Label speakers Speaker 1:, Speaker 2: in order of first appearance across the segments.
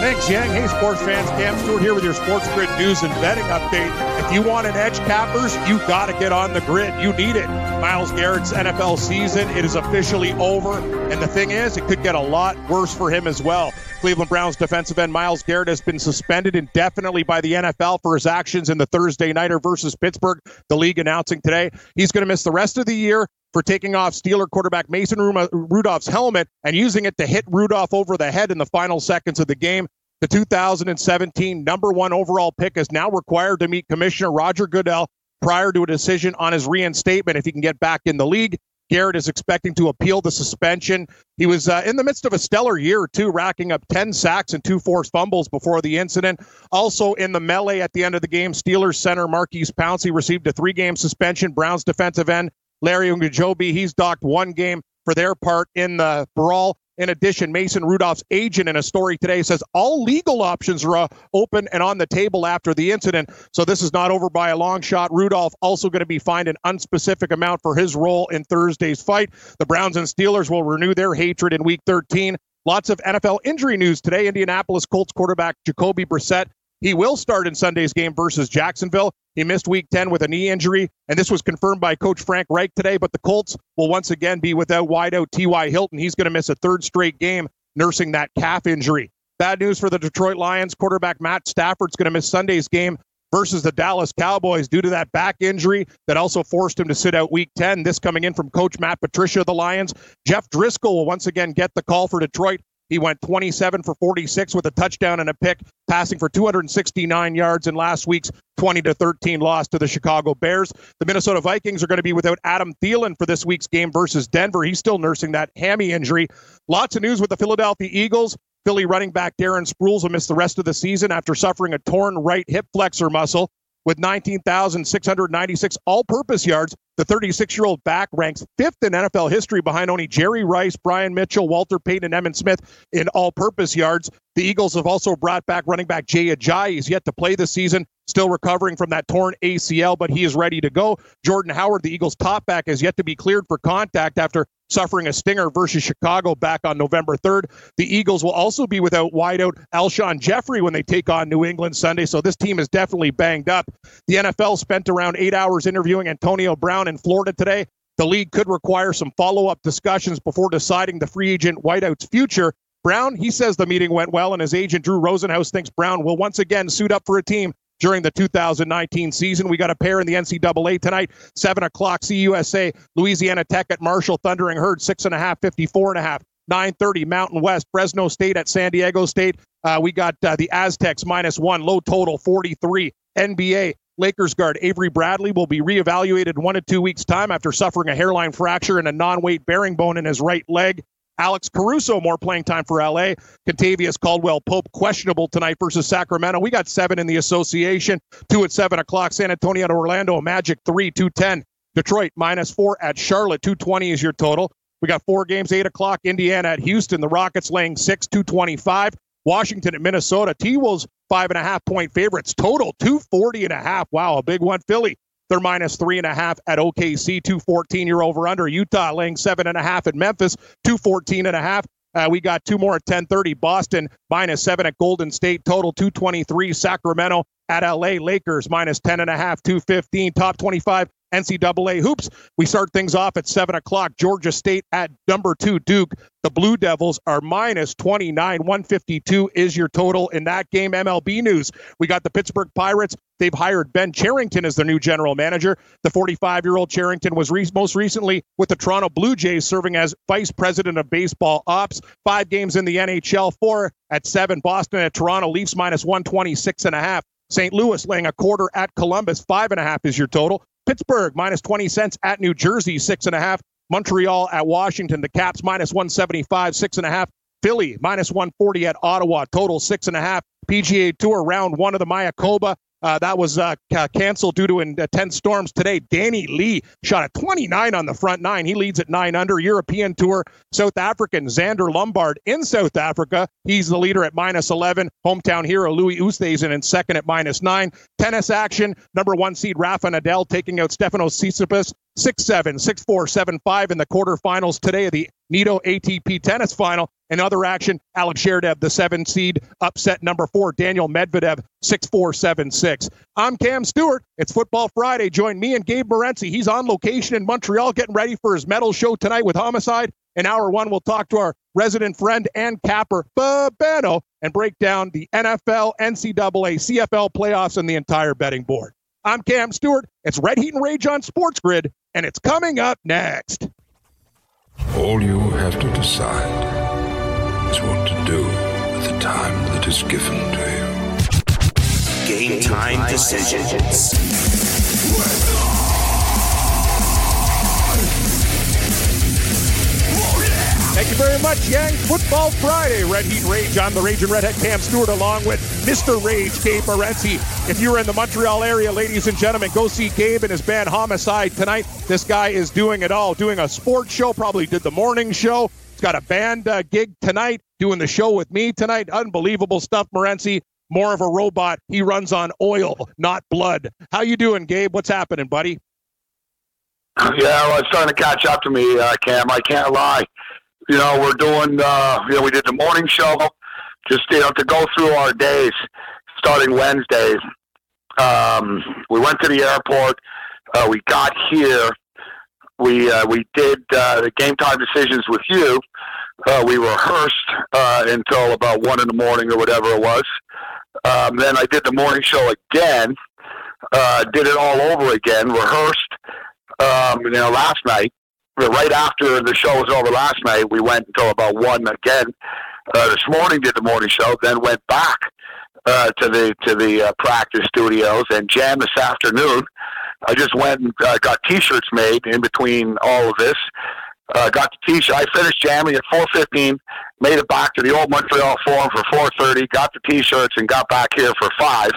Speaker 1: Thanks, Yang. Hey, sports fans. Cam Stewart here with your Sports Grid news and betting update. If you want an edge, cappers, you got to get on the grid. You need it. Myles Garrett's NFL season, it is officially over. And the thing is, it could get a lot worse for him as well. Cleveland Browns defensive end Myles Garrett has been suspended indefinitely by the NFL for his actions in the Thursday Nighter versus Pittsburgh. The league announcing today he's going to miss the rest of the year for taking off Steeler quarterback Mason Rudolph's helmet and using it to hit Rudolph over the head in the final seconds of the game. The 2017 number one overall pick is now required to meet Commissioner Roger Goodell prior to a decision on his reinstatement if he can get back in the league. Garrett is expecting to appeal the suspension. He was uh, in the midst of a stellar year, too, racking up 10 sacks and two forced fumbles before the incident. Also in the melee at the end of the game, Steelers center Maurkice Pouncey received a three game suspension. Browns defensive end Larry Ogunjobi, he's docked one game for their part in the brawl. In addition, Mason Rudolph's agent in a story today says all legal options are uh, open and on the table after the incident. So this is not over by a long shot. Rudolph also going to be fined an unspecific amount for his role in Thursday's fight. The Browns and Steelers will renew their hatred in week 13. Lots of NFL injury news today. Indianapolis Colts quarterback Jacoby Brissett he will start in Sunday's game versus Jacksonville. He missed week 10 with a knee injury, and this was confirmed by coach Frank Reich today. But the Colts will once again be without wideout T.Y. Hilton. He's going to miss a third straight game nursing that calf injury. Bad news for the Detroit Lions. Quarterback Matt Stafford's going to miss Sunday's game versus the Dallas Cowboys due to that back injury that also forced him to sit out week 10. This coming in from coach Matt Patricia of the Lions. Jeff Driskel will once again get the call for Detroit. He went 27 for 46 with a touchdown and a pick, passing for 269 yards in last week's 20 to 13 loss to the Chicago Bears. The Minnesota Vikings are going to be without Adam Thielen for this week's game versus Denver. He's still nursing that hammy injury. Lots of news with the Philadelphia Eagles. Philly running back Darren Sproles will miss the rest of the season after suffering a torn right hip flexor muscle with 19,696 all purpose yards. The 36 year old back ranks fifth in NFL history behind only Jerry Rice, Brian Mitchell, Walter Payton, and Emmitt Smith in all purpose yards. The Eagles have also brought back running back Jay Ajayi. He's yet to play this season, still recovering from that torn ACL, but he is ready to go. Jordan Howard, the Eagles' top back, has yet to be cleared for contact after suffering a stinger versus Chicago back on November 3rd. The Eagles will also be without wideout Alshon Jeffery when they take on New England Sunday, so this team is definitely banged up. The NFL spent around eight hours interviewing Antonio Brown in Florida today. The league could require some follow up discussions before deciding the free agent wideout's future. Brown, he says the meeting went well, and his agent Drew Rosenhaus thinks Brown will once again suit up for a team during the 2019 season. We got a pair in the NCAA tonight, 7 o'clock, CUSA, Louisiana Tech at Marshall, Thundering Herd, 6.5, 54 and a half. 9:30 Mountain West, Fresno State at San Diego State. Uh, we got uh, the Aztecs minus one, low total 43. NBA Lakers guard Avery Bradley will be reevaluated one to two weeks' time after suffering a hairline fracture and a non-weight bearing bone in his right leg. Alex Caruso, more playing time for LA. Kentavious Caldwell Pope, questionable tonight versus Sacramento. We got seven in the association, two at seven o'clock. San Antonio and Orlando, Magic three, 210. Detroit minus four at Charlotte, 220 is your total. We got four games, eight o'clock. Indiana at Houston. The Rockets laying six, 225. Washington at Minnesota. T Wolves five and a half point favorites. Total 240 and a half. Wow, a big one. Philly they're minus three and a half at OKC, 214 year over under. Utah laying seven and a half at Memphis, 214 and a half. Uh, we got two more at 10:30. Boston minus seven at Golden State. Total 223. Sacramento at LA. Lakers minus 10 and a half. 215. Top 25 NCAA hoops. We start things off at 7 o'clock. Georgia State at number two, Duke. The Blue Devils are minus 29. 152 is your total in that game. MLB news. We got the Pittsburgh Pirates. They've hired Ben Cherington as their new general manager. The 45 year old Cherington was re- most recently with the Toronto Blue Jays, serving as vice president of baseball ops. Five games in the NHL, four at seven. Boston at Toronto, Leafs minus 126 and a half. St. Louis laying a quarter at Columbus, five and a half is your total. Pittsburgh minus 20 cents at New Jersey, six and a half. Montreal at Washington, the Caps minus 175, six and a half. Philly minus 140 at Ottawa, total six and a half. PGA Tour round one of the Mayakoba uh, that was uh, canceled due to intense storms today. Danny Lee shot a 29 on the front nine. He leads at nine under. European Tour, South African Zander Lombard in South Africa. He's the leader at minus 11. Hometown hero Louis Oosthuizen in second at minus nine. Tennis action. Number one seed Rafa Nadal taking out Stefanos Tsitsipas 6 7, 6 4, 7 5 in the quarterfinals today of the Nitto ATP tennis final. And other action, Alex Zverev, the seven seed, upset number four, Daniil Medvedev, 6 4 7 6. I'm Cam Stewart. It's Football Friday. Join me and Gabe Morency. He's on location in Montreal getting ready for his metal show tonight with Homicide. In hour one, we'll talk to our resident friend and capper, Babano, and break down the NFL, NCAA, CFL playoffs, and the entire betting board. I'm Cam Stewart. It's Red Heat and Rage on Sports Grid, and it's coming up next.
Speaker 2: All you have to decide is what to do with the time that is given to
Speaker 3: you. Game time decisions.
Speaker 1: Thank you very much, Yang. Football Friday, Red Heat Rage. I'm the Raging Redhead Cam Stewart, along with Mr. Rage, Gabe Morency. If you're in the Montreal area, ladies and gentlemen, go see Gabe and his band Homicide tonight. This guy is doing it all, doing a sports show, probably did the morning show. He's got a band uh, gig tonight, doing the show with me tonight. Unbelievable stuff, Morency. More of a robot. He runs on oil, not blood. How you doing, Gabe? What's happening, buddy?
Speaker 4: Yeah, well, it's starting to catch up to me, uh, Cam. I can't lie you know, we're doing, uh, you know, we did the morning show, just, you know, to go through our days starting Wednesdays. Um, we went to the airport. Uh, we got here. We, uh, we did uh, the game time decisions with you. Uh, we rehearsed uh, until about one in the morning or whatever it was. Um, then I did the morning show again. Uh, did it all over again. Rehearsed, um, you know, last night right after the show was over last night, we went until about one again. Uh, this morning did the morning show, then went back uh, to the to the uh, practice studios and jammed this afternoon. I just went and uh, got T-shirts made in between all of this. Uh, got the T-shirt. I finished jamming at 4:15. Made it back to the old Montreal Forum for 4:30. Got the T-shirts and got back here for five.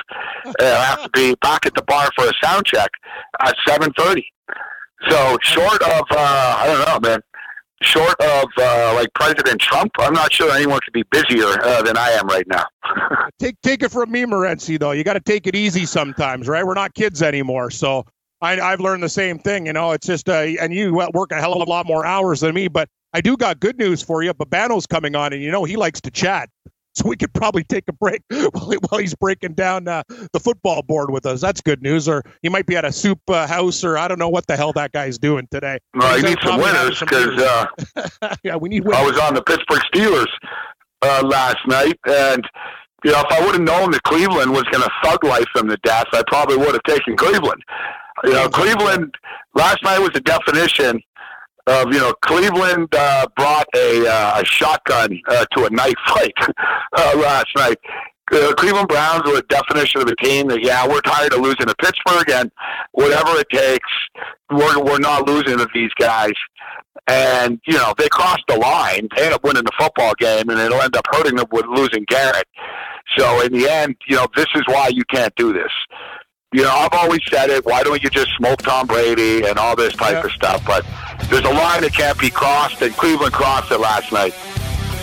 Speaker 4: And I have to be back at the bar for a sound check at 7:30. So short of uh, I don't know, man. Short of uh, like President Trump, I'm not sure anyone could be busier uh, than I am right now.
Speaker 1: take take it from me, Morency. Though you got to take it easy sometimes, right? We're not kids anymore, so I, have learned the same thing. You know, it's just uh, and you work a hell of a lot more hours than me, but I do got good news for you. Babano's coming on, and you know he likes to chat. So we could probably take a break while he's breaking down uh, the football board with us. That's good news. Or he might be at a soup uh, house, or I don't know what the hell that guy's doing today.
Speaker 4: No, he needs some winners because uh,
Speaker 1: yeah, we need. Winners.
Speaker 4: I was on the Pittsburgh Steelers uh, last night, and you know, if I would have known that Cleveland was going to thug life them to death, I probably would have taken Cleveland. You know, Cleveland last night was the definition of you know Cleveland uh, brought a, uh, a shotgun uh, to a knife fight uh, last night. Uh, Cleveland Browns were a definition of a team that yeah we're tired of losing to Pittsburgh and whatever it takes we're we're not losing to these guys. And you know they crossed the line, they end up winning the football game, and it'll end up hurting them with losing Garrett. So in the end, you know this is why you can't do this you know, I've always said it. Why don't you just smoke Tom Brady and all this type of stuff? But there's a line that can't be crossed, and Cleveland crossed it last night.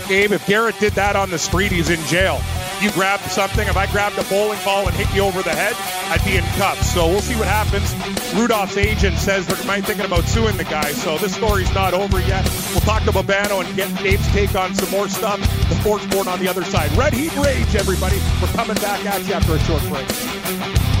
Speaker 1: Gabe, if Garrett did that on the street, he's in jail. You grabbed something. If I grabbed a bowling ball and hit you over the head, I'd be in cuffs. So we'll see what happens. Rudolph's agent says they're might thinking about suing the guy. So this story's not over yet. We'll talk to Babano and get Gabe's take on some more stuff. The sports board on the other side. Red Heat Rage, everybody. We're coming back at you after a short break.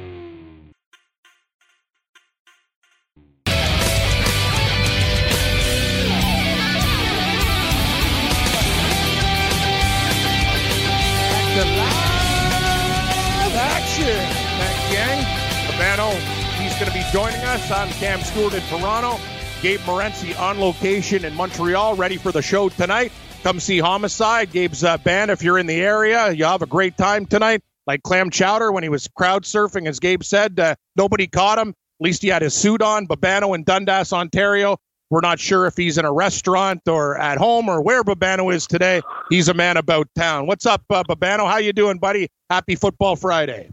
Speaker 1: Joining us. I'm Cam Stewart in Toronto. Gabe Morency on location in Montreal, ready for the show tonight. Come see Homicide, Gabe's uh, band. If you're in the area, you'll have a great time tonight. Like Clam Chowder when he was crowd surfing, as Gabe said, uh, nobody caught him. At least he had his suit on. Babano in Dundas, Ontario. We're not sure if he's in a restaurant or at home or where Babano is today. He's a man about town. What's up, uh, Babano? How you doing, buddy? Happy Football Friday.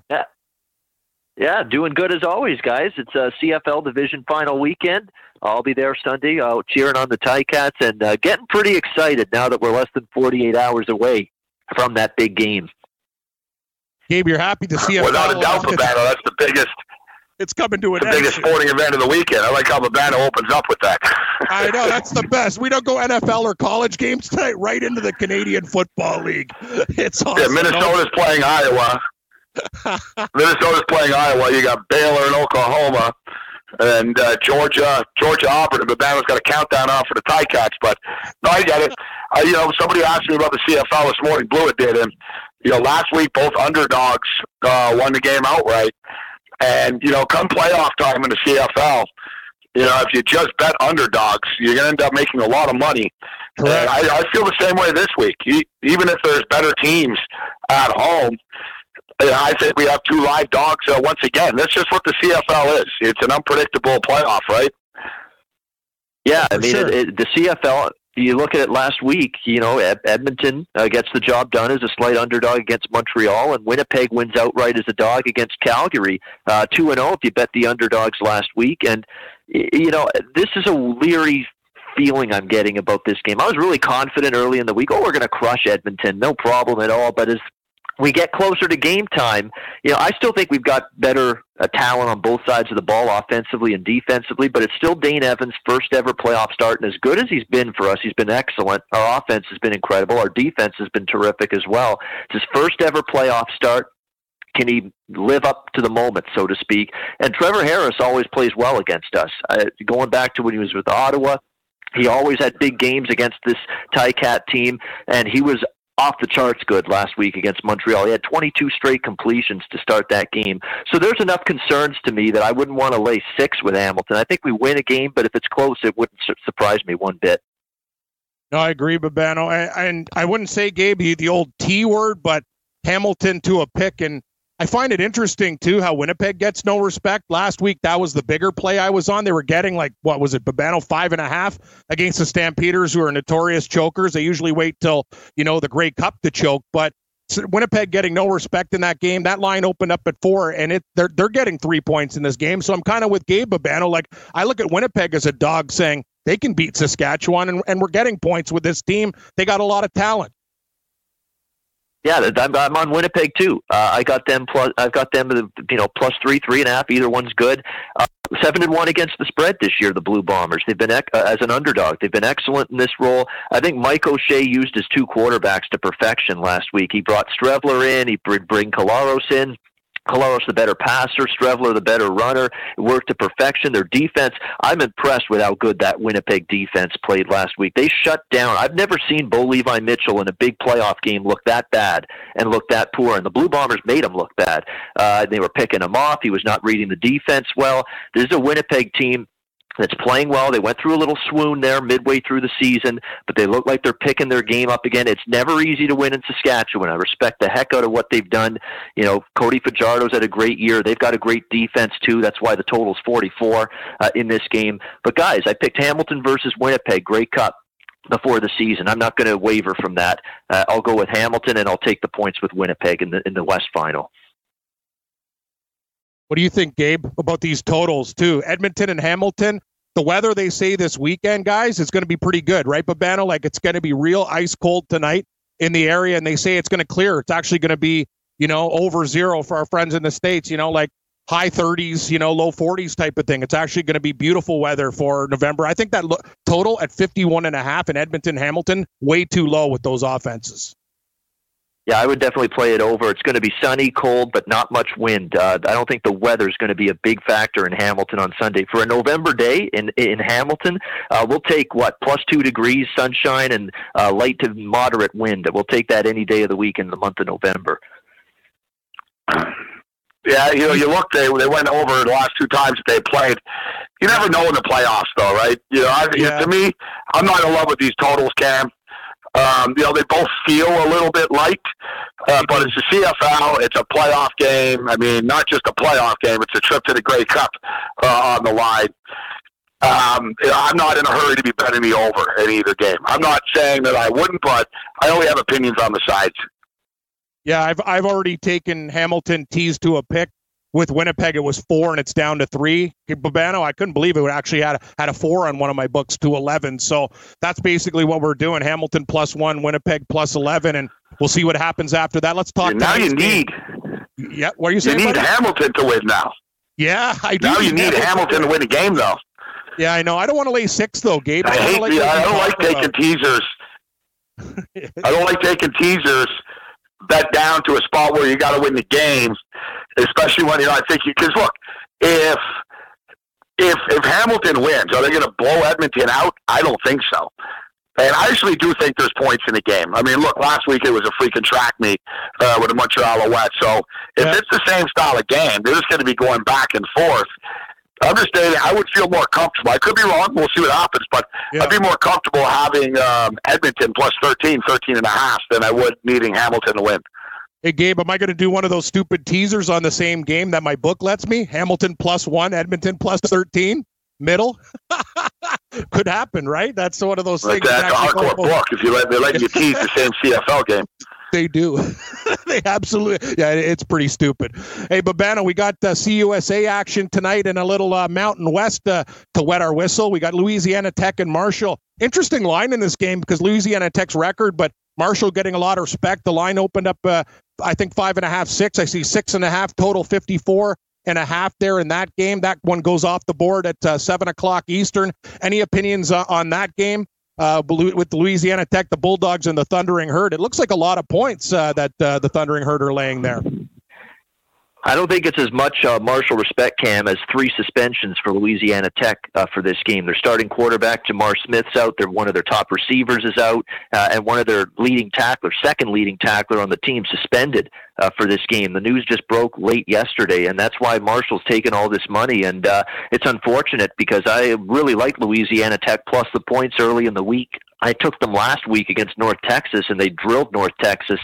Speaker 5: Yeah. Yeah, doing good as always, guys. It's a CFL Division Final weekend. I'll be there Sunday, uh, cheering on the Ticats and uh, getting pretty excited now that we're less than 48 hours away from that big game.
Speaker 1: Gabe, you're happy to see
Speaker 4: Without a doubt, Babano, that's the biggest.
Speaker 1: It's coming to an
Speaker 4: the
Speaker 1: end.
Speaker 4: biggest sporting event of the weekend. I like how the Babano opens up with that.
Speaker 1: I know that's the best. We don't go NFL or college games tonight. Right into the Canadian Football League. It's awesome.
Speaker 4: Yeah, Minnesota's playing Iowa. Minnesota's playing Iowa. You got Baylor and Oklahoma, and uh, Georgia, Georgia Auburn. And Babano's got a countdown on for the Ticats. But no, I get it. I, you know, somebody asked me about the CFL this morning. Blewett did, and you know, last week both underdogs uh, won the game outright. And you know, come playoff time in the CFL, you know, if you just bet underdogs, you're going to end up making a lot of money. And I, I feel the same way this week. Even if there's better teams at home, I think we have two live dogs uh, once again. That's just what the CFL is. It's an unpredictable playoff, right?
Speaker 5: Yeah, I mean,
Speaker 1: sure.
Speaker 5: it, it, the CFL. You look at it last week. You know, Edmonton uh, gets the job done as a slight underdog against Montreal, and Winnipeg wins outright as a dog against Calgary, uh, two and zero if you bet the underdogs last week. And you know, this is a leery feeling I'm getting about this game. I was really confident early in the week. Oh, we're going to crush Edmonton, no problem at all. But as we get closer to game time, you know, I still think we've got better uh, talent on both sides of the ball, offensively and defensively. But it's still Dane Evans' first ever playoff start, and as good as he's been for us, he's been excellent. Our offense has been incredible. Our defense has been terrific as well. It's his first ever playoff start. Can he live up to the moment, so to speak? And Trevor Harris always plays well against us. Uh, going back to when he was with Ottawa, he always had big games against this Ticat team, and he was off the charts good last week against Montreal. He had 22 straight completions to start that game. So there's enough concerns to me that I wouldn't want to lay six with Hamilton. I think we win a game, but if it's close, it wouldn't su- surprise me one bit.
Speaker 1: No, I agree, Babano. I, and I wouldn't say Gabe the old T word, but Hamilton to a pick. And I find it interesting too how Winnipeg gets no respect. Last week that was the bigger play I was on. They were getting like what was it, Babano five and a half against the Stampeders, who are notorious chokers. They usually wait till you know the Grey Cup to choke, but Winnipeg getting no respect in that game. That line opened up at four, and it they're they're getting three points in this game. So I'm kind of with Gabe Babano. Like I look at Winnipeg as a dog saying they can beat Saskatchewan, and, and we're getting points with this team. They got a lot of talent.
Speaker 5: Yeah, I'm, I'm on Winnipeg too. Uh, I got them plus. I've got them, you know, plus three, three and a half. Either one's good. Uh, seven and one against the spread this year. The Blue Bombers. They've been ec- uh, as an underdog. They've been excellent in this role. I think Mike O'Shea used his two quarterbacks to perfection last week. He brought Streveler in. He bring Collaros in. Collaros the better passer, Streveler the better runner. Worked to perfection. Their defense, I'm impressed with how good that Winnipeg defense played last week. They shut down. I've never seen Bo Levi Mitchell in a big playoff game look that bad and look that poor. And the Blue Bombers made him look bad. Uh, they were picking him off. He was not reading the defense well. This is a Winnipeg team that's playing well. They went through a little swoon there midway through the season, but they look like they're picking their game up again. It's never easy to win in Saskatchewan. I respect the heck out of what they've done. You know, Cody Fajardo's had a great year. They've got a great defense too. That's why the total's 44 uh, in this game. But guys, I picked Hamilton versus Winnipeg, Grey Cup before the season. I'm not going to waver from that. Uh, I'll go with Hamilton, and I'll take the points with Winnipeg in the in the West Final.
Speaker 1: What do you think, Gabe, about these totals too? Edmonton and Hamilton. The weather they say this weekend, guys, is going to be pretty good, right, Babano? Like it's going to be real ice cold tonight in the area, and they say it's going to clear. It's actually going to be, you know, over zero for our friends in the states. You know, like high 30s, you know, low 40s type of thing. It's actually going to be beautiful weather for November. I think that lo- total at 51 and a half in Edmonton, Hamilton, way too low with those offenses.
Speaker 5: Yeah, I would definitely play it over. It's going to be sunny, cold, but not much wind. Uh, I don't think the weather is going to be a big factor in Hamilton on Sunday. For a November day in in Hamilton, uh, we'll take what plus two degrees, sunshine, and uh, light to moderate wind. We'll take that any day of the week in the month of November.
Speaker 4: Yeah, you know, you look, they they went over the last two times that they played. You never know in the playoffs, though, right? You know, I,
Speaker 1: Yeah.
Speaker 4: to me, I'm not in love with these totals, Cam. Um, you know, they both feel a little bit light, uh, but it's a CFL. It's a playoff game. I mean, not just a playoff game. It's a trip to the Grey Cup uh, on the line. Um, I'm not in a hurry to be betting the over in either game. I'm not saying that I wouldn't, but I only have opinions on the sides.
Speaker 1: Yeah, I've I've already taken Hamilton tees to a pick with Winnipeg. It was four, and it's down to three. Babano, I couldn't believe it would actually had a, had a four on one of my books to eleven. So that's basically what we're doing: Hamilton plus one, Winnipeg plus eleven, and we'll see what happens after that. Let's talk.
Speaker 4: now you
Speaker 1: game.
Speaker 4: need.
Speaker 1: Yeah, what are you saying?
Speaker 4: You need
Speaker 1: buddy?
Speaker 4: Hamilton to win now.
Speaker 1: Yeah, I do.
Speaker 4: Now you need Hamilton to win a game, though.
Speaker 1: Yeah, I know. I don't want to lay six though, Gabe.
Speaker 4: I,
Speaker 1: I,
Speaker 4: hate.
Speaker 1: like
Speaker 4: the, I don't like taking
Speaker 1: about.
Speaker 4: teasers. I don't like taking teasers bet down to a spot where you got to win the game, especially when you know. I think because look, if if if Hamilton wins, are they going to blow Edmonton out? I don't think so. And I actually do think there's points in the game. I mean, look, last week it was a freaking track meet uh, with the Montreal Alouettes. So if
Speaker 1: Yeah.
Speaker 4: it's the same style of game, they're just going to be going back and forth. I'm just saying I would feel more comfortable. I could be wrong. We'll see what happens. But
Speaker 1: Yeah.
Speaker 4: I'd be more comfortable having um, Edmonton plus 13, 13 and a half than I would needing Hamilton to win.
Speaker 1: Hey, Gabe, am I going to do one of those stupid teasers on the same game that my book lets me? Hamilton plus one, Edmonton plus 13, middle? Could happen, right? That's one of those
Speaker 4: Like,
Speaker 1: things.
Speaker 4: that's a hardcore book if you let, they let you tease the same CFL game.
Speaker 1: They do. they absolutely. Yeah, it's pretty stupid. Hey, Babana, we got uh, CUSA action tonight and a little uh, Mountain West uh, to wet our whistle. We got Louisiana Tech and Marshall. Interesting line in this game because Louisiana Tech's record, but Marshall getting a lot of respect. The line opened up, uh, I think, five and a half, six. I see six and a half total, 54 and a half there in that game. That one goes off the board at uh, seven o'clock Eastern. Any opinions uh, on that game? uh, with Louisiana Tech, the Bulldogs, and the Thundering Herd. It looks like a lot of points uh, that uh, the Thundering Herd are laying there.
Speaker 5: I don't think it's as much uh, Marshall respect, Cam, as three suspensions for Louisiana Tech uh, for this game. Their starting quarterback, J'Mar Smith's out. Their one of their top receivers is out, uh, and one of their leading tackler, second leading tackler on the team, suspended uh, for this game. The news just broke late yesterday, and that's why Marshall's taken all this money. And uh, it's unfortunate because I really like Louisiana Tech plus the points early in the week. I took them last week against North Texas, and they drilled North Texas.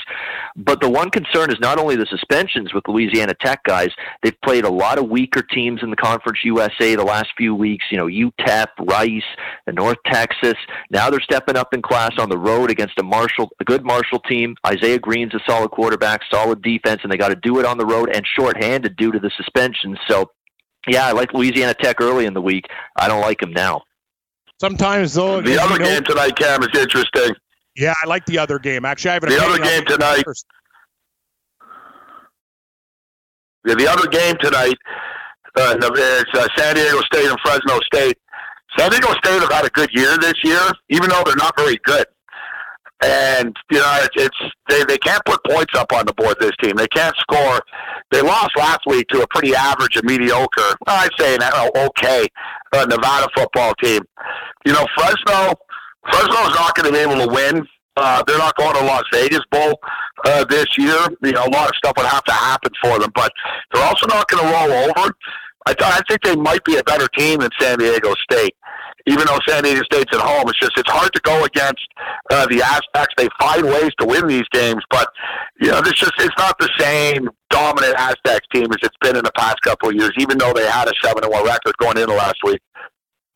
Speaker 5: But the one concern is not only the suspensions with Louisiana Tech guys, they've played a lot of weaker teams in the Conference USA the last few weeks. You know, UTEP, Rice, and North Texas. Now they're stepping up in class on the road against a Marshall, a good Marshall team. Isaiah Green's a solid quarterback, solid defense, and they got to do it on the road and shorthanded due to the suspensions. So, yeah, I like Louisiana Tech early in the week. I don't like them now.
Speaker 1: Sometimes, though,
Speaker 4: The other
Speaker 1: you know-
Speaker 4: game tonight, Cam, is interesting.
Speaker 1: yeah, I like the other game. Actually, I have an
Speaker 4: The other game tonight-. Yeah, the other game tonight uh, is uh, San Diego State and Fresno State. San Diego State have had a good year this year, even though they're not very good. And you know, it's, it's they they can't put points up on the board. This team they can't score. They lost last week to a pretty average and mediocre. I'd say an okay uh, Nevada football team. You know, Fresno Fresno's not going to be able to win. Uh, they're not going to Las Vegas Bowl uh, this year. You know, a lot of stuff would have to happen for them, but they're also not going to roll over. I, th- I think they might be a better team than San Diego State. Even though San Diego State's at home, it's just it's hard to go against uh, the Aztecs. They find ways to win these games, but you know, it's just it's not the same dominant Aztecs team as it's been in the past couple of years. Even though they had a seven one record going into last week.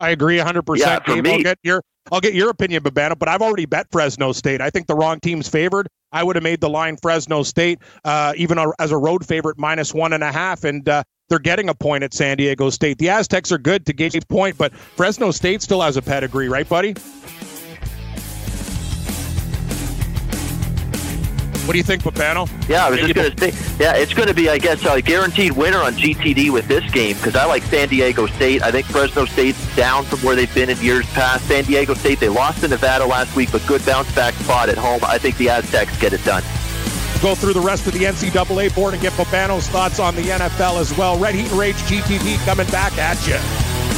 Speaker 1: I agree 100%.
Speaker 5: Yeah, for
Speaker 1: Gabe. I'll
Speaker 5: me-
Speaker 1: get your I'll get your opinion, Babano, but I've already bet Fresno State. I think the wrong team's favored. I would have made the line Fresno State, uh, even as a road favorite, minus one and a half, and uh, they're getting a point at San Diego State. The Aztecs are good to get a point, but Fresno State still has a pedigree, right, buddy? What do you think, Babano?
Speaker 5: Yeah, I was just going to say, yeah, it's going to be, I guess, a guaranteed winner on GTD with this game because I like San Diego State. I think Fresno State's down from where they've been in years past. San Diego State, they lost to Nevada last week, but good bounce back spot at home. I think the Aztecs get it done.
Speaker 1: Go through the rest of the NCAA board and get Babano's thoughts on the NFL as well. Red Heat and Rage GTV coming back at you.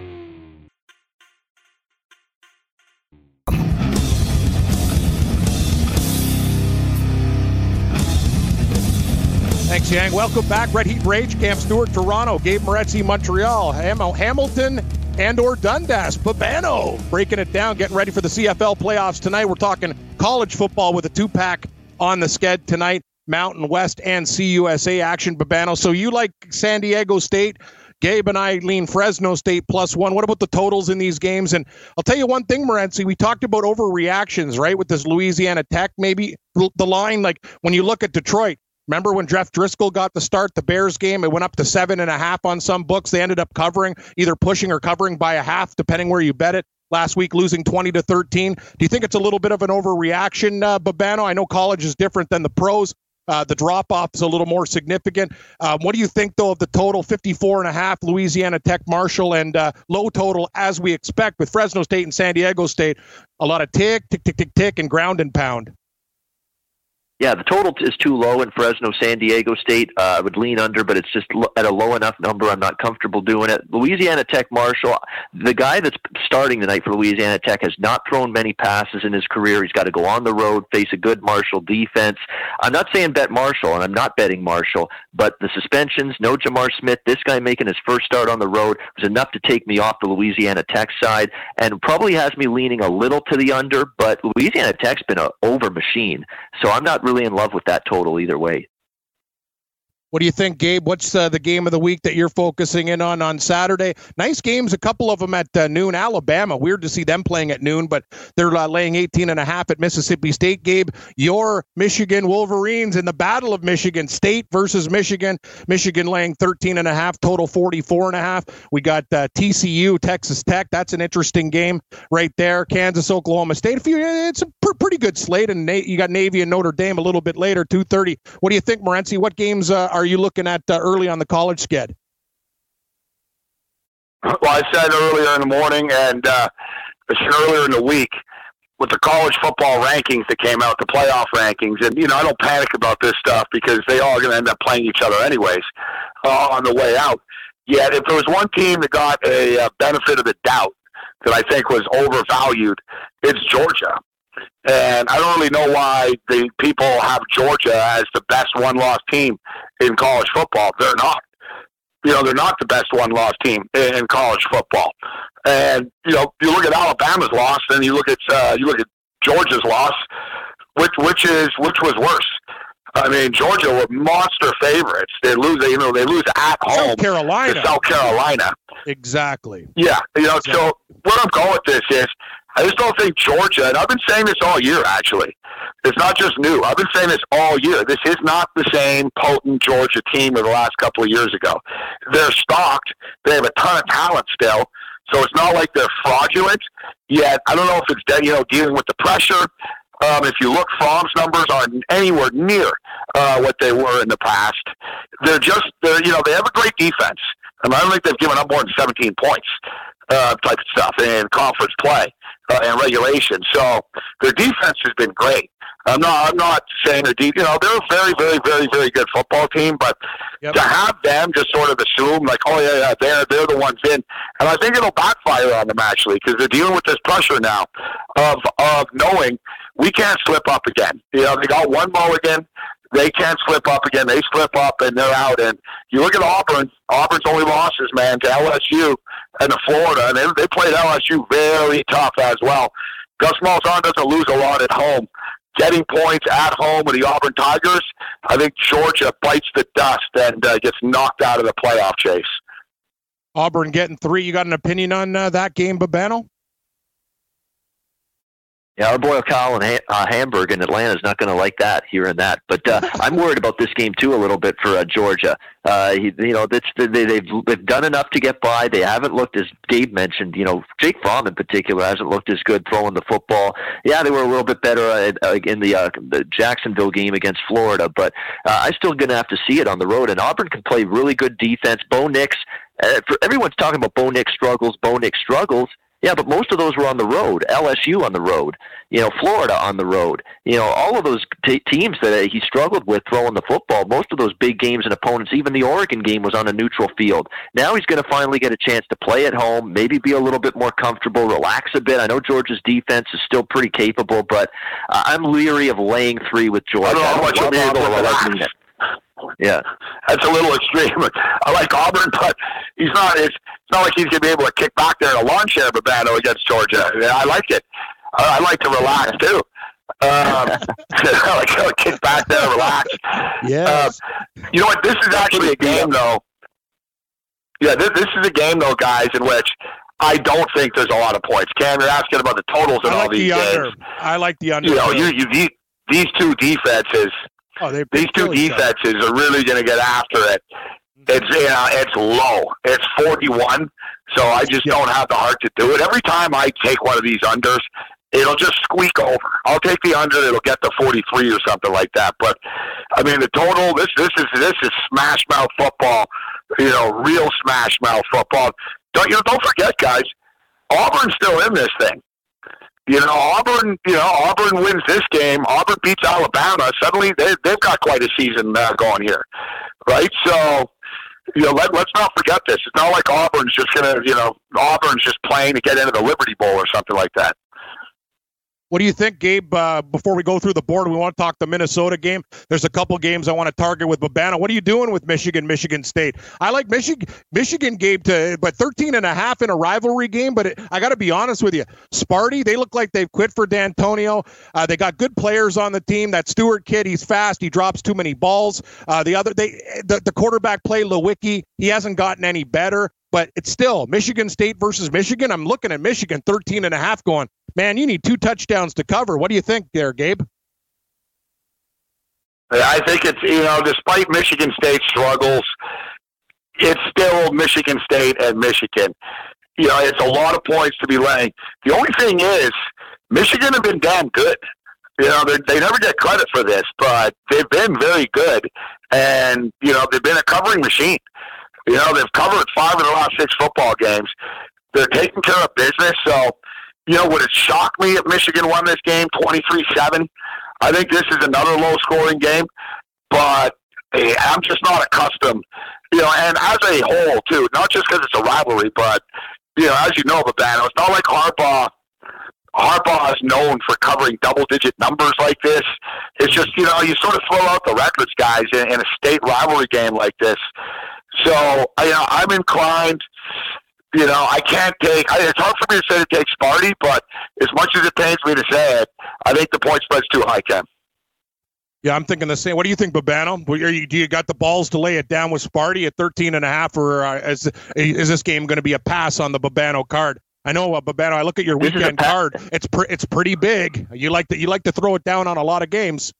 Speaker 1: Thanks, Yang. Welcome back. Red Heat Rage, Cam Stewart, Toronto, Gabe Morency, Montreal, Ham- Hamilton, and or Dundas, Babano, breaking it down, getting ready for the CFL playoffs tonight. We're talking college football with a two-pack on the sked tonight, Mountain West and CUSA action, Babano. So you like San Diego State? Gabe and I lean Fresno State plus one. What about the totals in these games? And I'll tell you one thing, Morency, we talked about overreactions, right? With this Louisiana Tech, maybe the line, like when you look at Detroit, Remember when Jeff Driskel got the start the Bears game? It went up to seven and a half on some books. They ended up covering, either pushing or covering by a half, depending where you bet it. Last week, losing 20 to 13. Do you think it's a little bit of an overreaction, uh, Babano? I know college is different than the pros. Uh, the drop off is a little more significant. Um, what do you think, though, of the total 54 and a half Louisiana Tech Marshall and uh, low total as we expect with Fresno State and San Diego State? A lot of tick, tick, tick, tick, tick, and ground and pound.
Speaker 5: Yeah, the total is too low in Fresno, San Diego State. Uh, I would lean under, but it's just at a low enough number. I'm not comfortable doing it. Louisiana Tech Marshall, the guy that's starting tonight for Louisiana Tech has not thrown many passes in his career. He's got to go on the road, face a good Marshall defense. I'm not saying bet Marshall, and I'm not betting Marshall, but the suspensions, no J'Mar Smith, this guy making his first start on the road was enough to take me off the Louisiana Tech side, and probably has me leaning a little to the under. But Louisiana Tech's been an over machine, so I'm not. Really really in love with that total either way.
Speaker 1: What do you think, Gabe? What's uh, the game of the week that you're focusing in on on Saturday? Nice games, a couple of them at uh, noon. Alabama, weird to see them playing at noon, but they're uh, laying 18 and a half at Mississippi State. Gabe, your Michigan Wolverines in the Battle of Michigan State versus Michigan. Michigan laying 13 and a half, total 44 and a half. We got uh, TCU, Texas Tech. That's an interesting game right there. Kansas, Oklahoma State. A few, it's a pr- pretty good slate, and you got Navy and Notre Dame a little bit later, 2:30. What do you think, Morency? What games uh, are are you looking at uh, early on the college sked?
Speaker 4: Well, I said earlier in the morning, and uh, earlier in the week with the college football rankings that came out, the playoff rankings, and you know I don't panic about this stuff because they are going to end up playing each other anyways uh, on the way out. Yet, if there was one team that got a uh, benefit of the doubt that I think was overvalued, it's Georgia. And I don't really know why the people have Georgia as the best one loss team in college football. They're not. You know, they're not the best one loss team in college football. And, you know, you look at Alabama's loss and you look at uh, you look at Georgia's loss, which which is which was worse. I mean, Georgia were monster favorites. They lose, you know, they lose at home
Speaker 1: South Carolina.
Speaker 4: to South Carolina.
Speaker 1: Exactly.
Speaker 4: Yeah, you know. Exactly. So what I'm going with this is, I just don't think Georgia, and I've been saying this all year actually. It's not just new. I've been saying this all year. This is not the same potent Georgia team of the last couple of years ago. They're stocked. They have a ton of talent still. So it's not like they're fraudulent. Yet I don't know if it's you know dealing with the pressure. Um, if you look, Fromm's numbers aren't anywhere near uh, what they were in the past. They're just they're you know they have a great defense. Mean, I don't think they've given up more than 17 points uh, type of stuff in conference play uh, and regulation. So their defense has been great. I'm not. I'm not saying they're deep. You know, they're a very, very, very, very good football team. But yep. to have them just sort of assume like, oh yeah, yeah, they're they're the ones in, and I think it'll backfire on them actually because they're dealing with this pressure now of of knowing we can't slip up again. You know, they got one mulligan they can't slip up again. They slip up and they're out. And you look at Auburn. Auburn's only losses, man, to LSU and Florida, and they, they played LSU very tough as well. Gus Malzahn doesn't lose a lot at home. Getting points at home with the Auburn Tigers, I think Georgia bites the dust and uh, gets knocked out of the playoff chase.
Speaker 1: Auburn getting three. You got an opinion on uh, that game, Babano?
Speaker 5: Yeah, our boy Kyle in uh, Hamburg in Atlanta is not going to like that, hearing that. But uh, I'm worried about this game too a little bit for uh, Georgia. Uh, he, you know, that's, they, they've they've done enough to get by. They haven't looked as Gabe mentioned. You know, Jake Fromm in particular hasn't looked as good throwing the football. Yeah, they were a little bit better uh, in the, uh, the Jacksonville game against Florida, but uh, I'm still going to have to see it on the road. And Auburn can play really good defense. Bo Nix. Uh, for everyone's talking about Bo Nix struggles. Bo Nix struggles. Yeah, but most of those were on the road. LSU on the road. You know, Florida on the road. You know, all of those t- teams that he struggled with throwing the football. Most of those big games and opponents, even the Oregon game, was on a neutral field. Now he's going to finally get a chance to play at home, maybe be a little bit more comfortable, relax a bit. I know Georgia's defense is still pretty capable, but uh, I'm leery of laying three with Georgia.
Speaker 4: I don't know how much
Speaker 5: Yeah,
Speaker 4: that's a little extreme. I like Auburn, but he's not. It's, it's not like he's going to be able to kick back there in a lawn chair Babano against Georgia. I like it. I, I like to relax too. Um, I like to kick back there, and relax.
Speaker 1: Yeah.
Speaker 4: Uh, you know what? This is actually a game, though. Yeah, this, this is a game, though, guys, in which I don't think there's a lot of points. Cam, you're asking about the totals in
Speaker 1: I like
Speaker 4: all these
Speaker 1: the
Speaker 4: games.
Speaker 1: under. I like the under.
Speaker 4: You know, you, you, these, these two defenses,
Speaker 1: oh,
Speaker 4: these two
Speaker 1: kill each other.
Speaker 4: defenses are really going to get after it. It's you know, it's low. It's 41, so I just
Speaker 1: Yeah.
Speaker 4: don't have the heart to do it. Every time I take one of these unders, it'll just squeak over. I'll take the under. It'll get to 43 or something like that. But I mean, the total. This this is this is smash mouth football. You know, real smash mouth football. Don't you know? Don't forget, guys. Auburn's still in this thing. You know, Auburn. You know, Auburn wins this game. Auburn beats Alabama. Suddenly, they, they've got quite a season uh, going here, right? So, you know, let, let's not forget this. It's not like Auburn's just gonna, you know, Auburn's just playing to get into the Liberty Bowl or something like that.
Speaker 1: What do you think, Gabe? Uh, before we go through the board, we want to talk the Minnesota game. There's a couple games I want to target with Babana. What are you doing with Michigan, Michigan State? I like Michigan, Michigan, Gabe, to but 13 and a half in a rivalry game. But it, I got to be honest with you, Sparty, they look like they've quit for D'Antonio. Uh, they got good players on the team. That Stewart kid, he's fast. He drops too many balls. Uh, the other, they the, the quarterback play, Lewerke, he hasn't gotten any better. But it's still Michigan State versus Michigan. I'm looking at Michigan 13 and a half going, man, you need two touchdowns to cover. What do you think there, Gabe?
Speaker 4: I think it's you know, despite Michigan State's struggles, it's still Michigan State and Michigan. You know, it's a lot of points to be laying. The only thing is, Michigan have been damn good. You know, they they never get credit for this, but they've been very good, and you know, they've been a covering machine. You know, they've covered five of the last six football games. They're taking care of business. So, you know, would it shock me if Michigan won this game 23-7? I think this is another low-scoring game, but eh, I'm just not accustomed. You know, and as a whole, too, not just because it's a rivalry, but you know, as you know, Babano, it's not like Harbaugh. Harbaugh is known for covering double-digit numbers like this. It's just you know, you sort of throw out the records, guys, in, in a state rivalry game like this. So you know, I'm inclined. You know, I can't take. I, it's hard for me to say to take Sparty, but as much as it pains me to say it, I think the point spread's too high, Ken.
Speaker 1: Yeah, I'm thinking the same. What do you think, Babano? You, do you got the balls to lay it down with Sparty at 13 and a half, or uh, is, is this game going to be a pass on the Babano card? I know, uh, Babano. I look at your
Speaker 5: This
Speaker 1: weekend card. It's pre- it's pretty big. You like to you like to throw it down on a lot of games.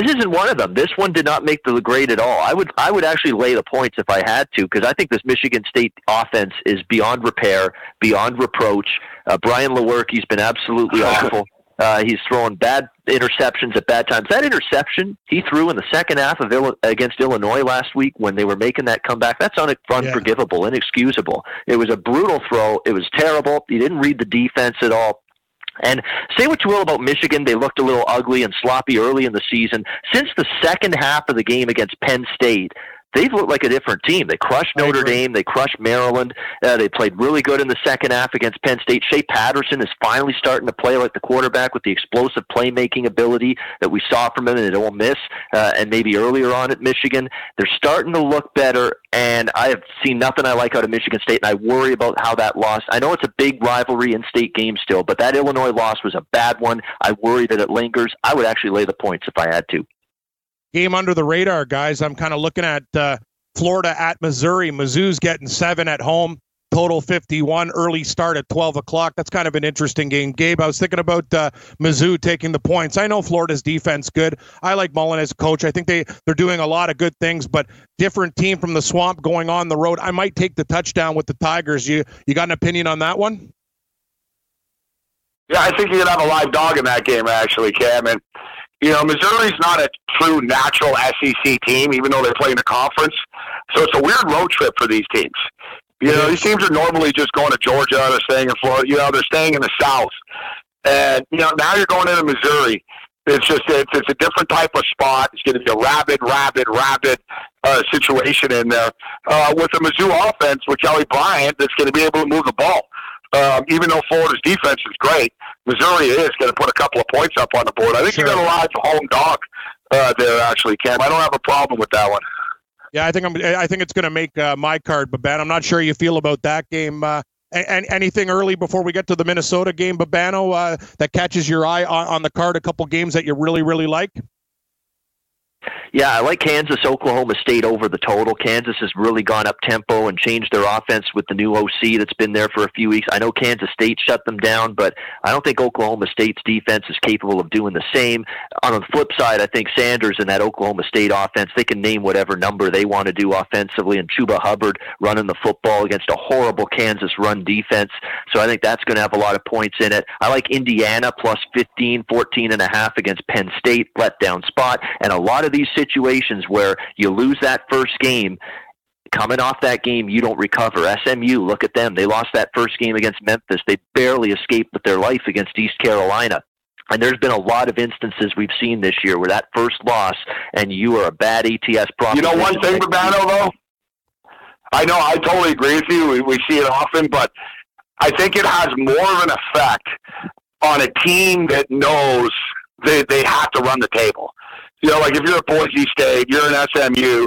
Speaker 5: This isn't one of them. This one did not make the grade at all. I would I would actually lay the points if I had to because I think this Michigan State offense is beyond repair, beyond reproach. Uh, Brian Lewerke's been absolutely awful. Uh, he's throwing bad interceptions at bad times. That interception he threw in the second half of Ill- against Illinois last week when they were making that comeback, that's un- unforgivable, inexcusable. It was a brutal throw. It was terrible. He didn't read the defense at all. And say what you will about Michigan, they looked a little ugly and sloppy early in the season. Since the second half of the game against Penn State, they've looked like a different team. They crushed Notre. Dame. They crushed Maryland. Uh, they played really good in the second half against Penn State. Shea Patterson is finally starting to play like the quarterback with the explosive playmaking ability that we saw from him at Ole Miss uh, and maybe earlier on at Michigan. They're starting to look better, and I have seen nothing I like out of Michigan State, and I worry about how that loss. I know it's a big rivalry in state game still, but that Illinois loss was a bad one. I worry that it lingers. I would actually lay the points if I had to.
Speaker 1: Game under the radar, guys. I'm kind of looking at uh, Florida at Missouri. Mizzou's getting seven at home. Total 51. Early start at 12 o'clock. That's kind of an interesting game. Gabe, I was thinking about uh, Mizzou taking the points. I know Florida's defense good. I like Mullen as a coach. I think they they're doing a lot of good things, but different team from the swamp going on the road. I might take the touchdown with the Tigers. You you got an opinion on that one?
Speaker 4: Yeah, I think you're gonna have a live dog in that game, actually, Cam. And you know, Missouri's not a true natural SEC team, even though they play in the conference. So it's a weird road trip for these teams. You know, these teams are normally just going to Georgia. They're staying in Florida. You know, they're staying in the South. And you know, now you're going into Missouri. It's just it's, it's a different type of spot. It's going to be a rabid, rabid, rabid uh, situation in there uh, with the Mizzou offense with Kelly Bryant that's going to be able to move the ball. Um, even though Florida's defense is great, Missouri is going to put a couple of points up on the board. I think
Speaker 1: Sure.
Speaker 4: you're going to ride the home dog uh, there actually, Cam. I don't have a problem with that one.
Speaker 1: Yeah, I think I'm. I think it's going to make uh, my card, Babano. I'm not sure how you feel about that game. Uh, and anything early before we get to the Minnesota game, Babano, uh, that catches your eye on, on the card? A couple games that you really, really like.
Speaker 5: Yeah, I like Kansas, Oklahoma State over the total. Kansas has really gone up tempo and changed their offense with the new OC that's been there for a few weeks. I know Kansas State shut them down, but I don't think Oklahoma State's defense is capable of doing the same. On the flip side, I think Sanders and that Oklahoma State offense, they can name whatever number they want to do offensively, and Chuba Hubbard running the football against a horrible Kansas run defense. So I think that's going to have a lot of points in it. I like Indiana plus 15, 14 and a half against Penn State, letdown spot, and a lot of these situations where you lose that first game coming off that game, you don't recover. SMU, look at them. They lost that first game against Memphis. They barely escaped with their life against East Carolina. And there's been a lot of instances we've seen this year where that first loss and you are a bad ATS proposition.
Speaker 4: You know one thing, Babano, though? I know, I totally agree with you. We, we see it often, but I think it has more of an effect on a team that knows they, they have to run the table. You know, like if you're at Boise State, you're an SMU,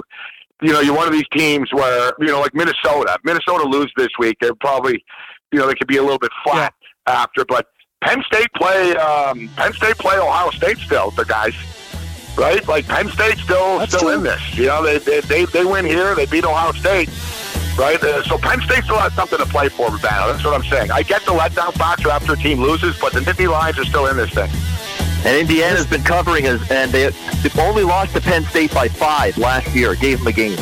Speaker 4: you know, you're one of these teams where, you know, like Minnesota. Minnesota lose this week. They're probably, you know, they could be a little bit flat yeah. after. But Penn State play, um, Penn State play Ohio State still, the guys. Right? Like Penn State still That's still true. in this. You know, they, they, they, they win here. They beat Ohio State. Right? Uh, so Penn State still has something to play for, Battle. That's what I'm saying. I get the letdown factor after a team loses, but the Nittany Lions are still in this thing.
Speaker 5: And Indiana's been covering us, and they, only lost to Penn State by five last year. Gave them a game.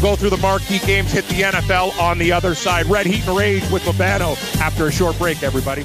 Speaker 1: Go through the marquee games, hit the NFL on the other side. Red Heat and Rage with Babano after a short break, everybody.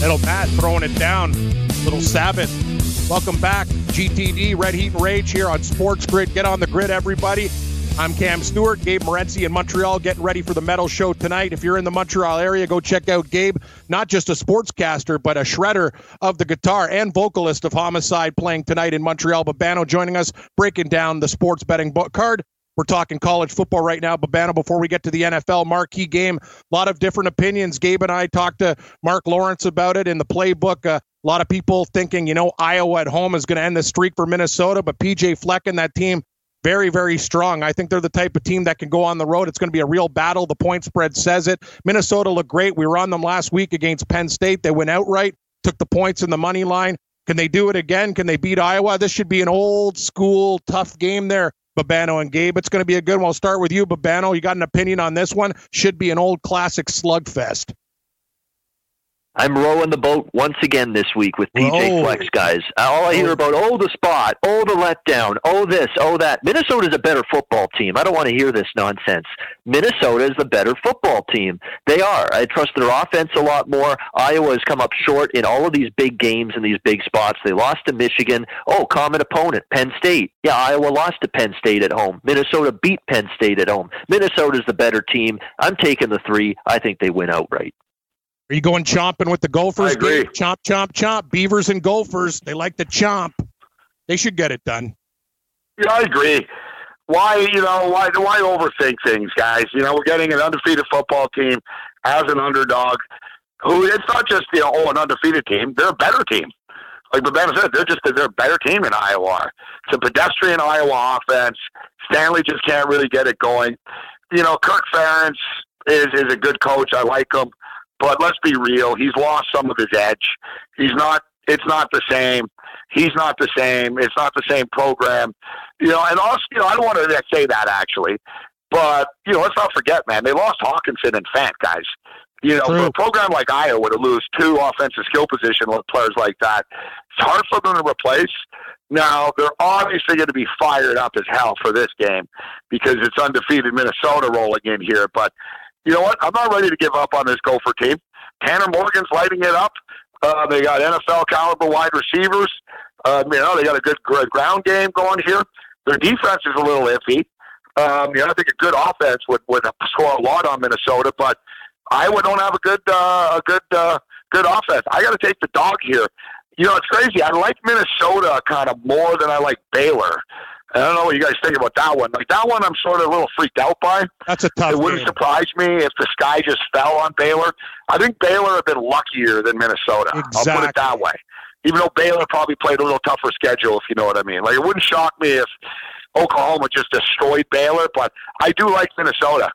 Speaker 1: Little Matt throwing it down. Little Sabbath. Welcome back. GTD, Red Heat and Rage here on Sports Grid. Get on the grid, everybody. I'm Cam Stewart, Gabe Morency in Montreal, getting ready for the metal show tonight. If you're in the Montreal area, go check out Gabe, not just a sportscaster, but a shredder of the guitar and vocalist of Homicide playing tonight in Montreal. Babano joining us, breaking down the sports betting book card. We're talking college football right now. Babano, before we get to the NFL marquee game, a lot of different opinions. Gabe and I talked to Mark Lawrence about it in the playbook. Uh, a lot of people thinking, you know, Iowa at home is going to end the streak for Minnesota, but PJ Fleck and that team, very, very strong. I think they're the type of team that can go on the road. It's going to be a real battle. The point spread says it. Minnesota looked great. We were on them last week against Penn State. They went outright, took the points in the money line. Can they do it again? Can they beat Iowa? This should be an old school tough game there Babano and Gabe. It's going to be a good one. We'll start with you, Babano. You got an opinion on this one? Should be an old classic slugfest.
Speaker 5: I'm rowing the boat once again this week with PJ Fleck's guys. All I hear about, oh, the spot, oh, the letdown, oh, this, oh, that. Minnesota's a better football team. I don't want to hear this nonsense. Minnesota is the better football team. They are. I trust their offense a lot more. Iowa has come up short in all of these big games and these big spots. They lost to Michigan. Oh, common opponent, Penn State. Yeah, Iowa lost to Penn State at home. Minnesota beat Penn State at home. Minnesota's the better team. I'm taking the three. I think they win outright.
Speaker 1: Are you going chomping with the Gophers?
Speaker 4: I agree.
Speaker 1: Chomp, chomp, chomp. Beavers and Gophers, they like to chomp. They should get it done.
Speaker 4: Yeah, I agree. Why, you know, why, why overthink things, guys? You know, we're getting an undefeated football team as an underdog. Who it's not just you know, oh, an undefeated team. They're a better team. Like Babano said, they're just they're a better team in Iowa. It's a pedestrian Iowa offense. Stanley just can't really get it going. You know, Kirk Ferentz is is a good coach. I like him. But let's be real. He's lost some of his edge. He's not. It's not the same. He's not the same. It's not the same program. You know, and also, you know, I don't want to say that actually, but you know, let's not forget, man. They lost Hockenson and Fant, guys. You know, for a program like Iowa to lose two offensive skill position players like that, it's hard for them to replace. Now, they're obviously going to be fired up as hell for this game because it's undefeated Minnesota rolling in here. But you know what? I'm not ready to give up on this Gopher team. Tanner Morgan's lighting it up. Uh, they got NFL caliber wide receivers. Uh, you know, they got a good ground game going here. Their defense is a little iffy. Um, you know, I think a good offense would, would score a lot on Minnesota, but Iowa don't have a good uh, a good uh, good offense. I got to take the dog here. You know, it's crazy. I like Minnesota kind of more than I like Baylor. I don't know what you guys think about that one. Like that one, I'm sort of a little freaked out by.
Speaker 1: That's a tough.
Speaker 4: It wouldn't
Speaker 1: game.
Speaker 4: surprise me if the sky just fell on Baylor. I think Baylor have been luckier than Minnesota.
Speaker 1: Exactly.
Speaker 4: I'll put it that way. Even though Baylor probably played a little tougher schedule, if you know what I mean. Like it wouldn't shock me if Oklahoma just destroyed Baylor, but I do like Minnesota.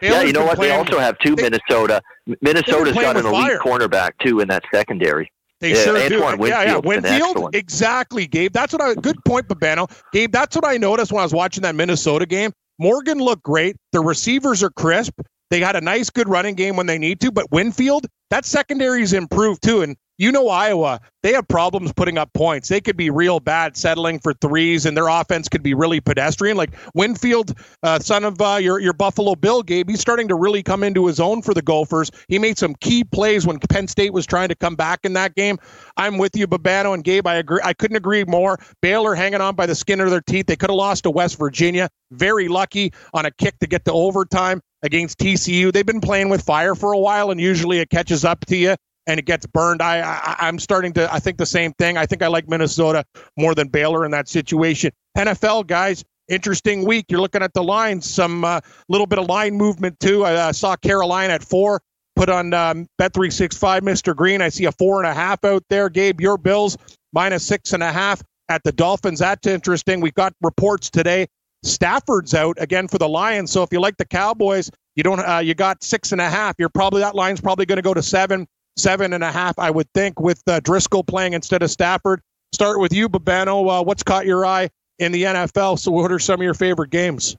Speaker 5: Baylor's yeah, you know what? Playing, they also have two they, Minnesota. Minnesota's got an elite fire. cornerback too in that secondary.
Speaker 1: They yeah, sure Antoine do. Winfield yeah, yeah. Winfield, exactly, Gabe. That's what I. Good point, Babano. Gabe, that's what I noticed when I was watching that Minnesota game. Morgan looked great. The receivers are crisp. They got a nice, good running game when they need to. But Winfield, that secondary's improved too. And you know Iowa, they have problems putting up points. They could be real bad settling for threes, and their offense could be really pedestrian. Like Winfield, uh, son of uh, your your Buffalo Bill, Gabe, he's starting to really come into his own for the Gophers. He made some key plays when Penn State was trying to come back in that game. I'm with you, Babano and Gabe. I agree. I couldn't agree more. Baylor hanging on by the skin of their teeth. They could have lost to West Virginia. Very lucky on a kick to get to overtime against TCU. They've been playing with fire for a while, and usually it catches up to you and it gets burned. I, I I'm starting to I think the same thing. I think I like Minnesota more than Baylor in that situation. NFL guys, interesting week. You're looking at the lines, some uh, little bit of line movement too. I uh, saw Carolina at four. Put on um, bet three six five, Mr. Green. I see a four and a half out there. Gabe, your Bills minus six and a half at the Dolphins. That's interesting. We've got reports today. Stafford's out again for the Lions. So if you like the Cowboys, you don't. Uh, you got six and a half. You're probably that line's probably going to go to seven seven and a half, I would think, with uh, Driscoll playing instead of Stafford. Start with you, Babano. Uh, what's caught your eye in the NFL? So, what are some of your favorite games?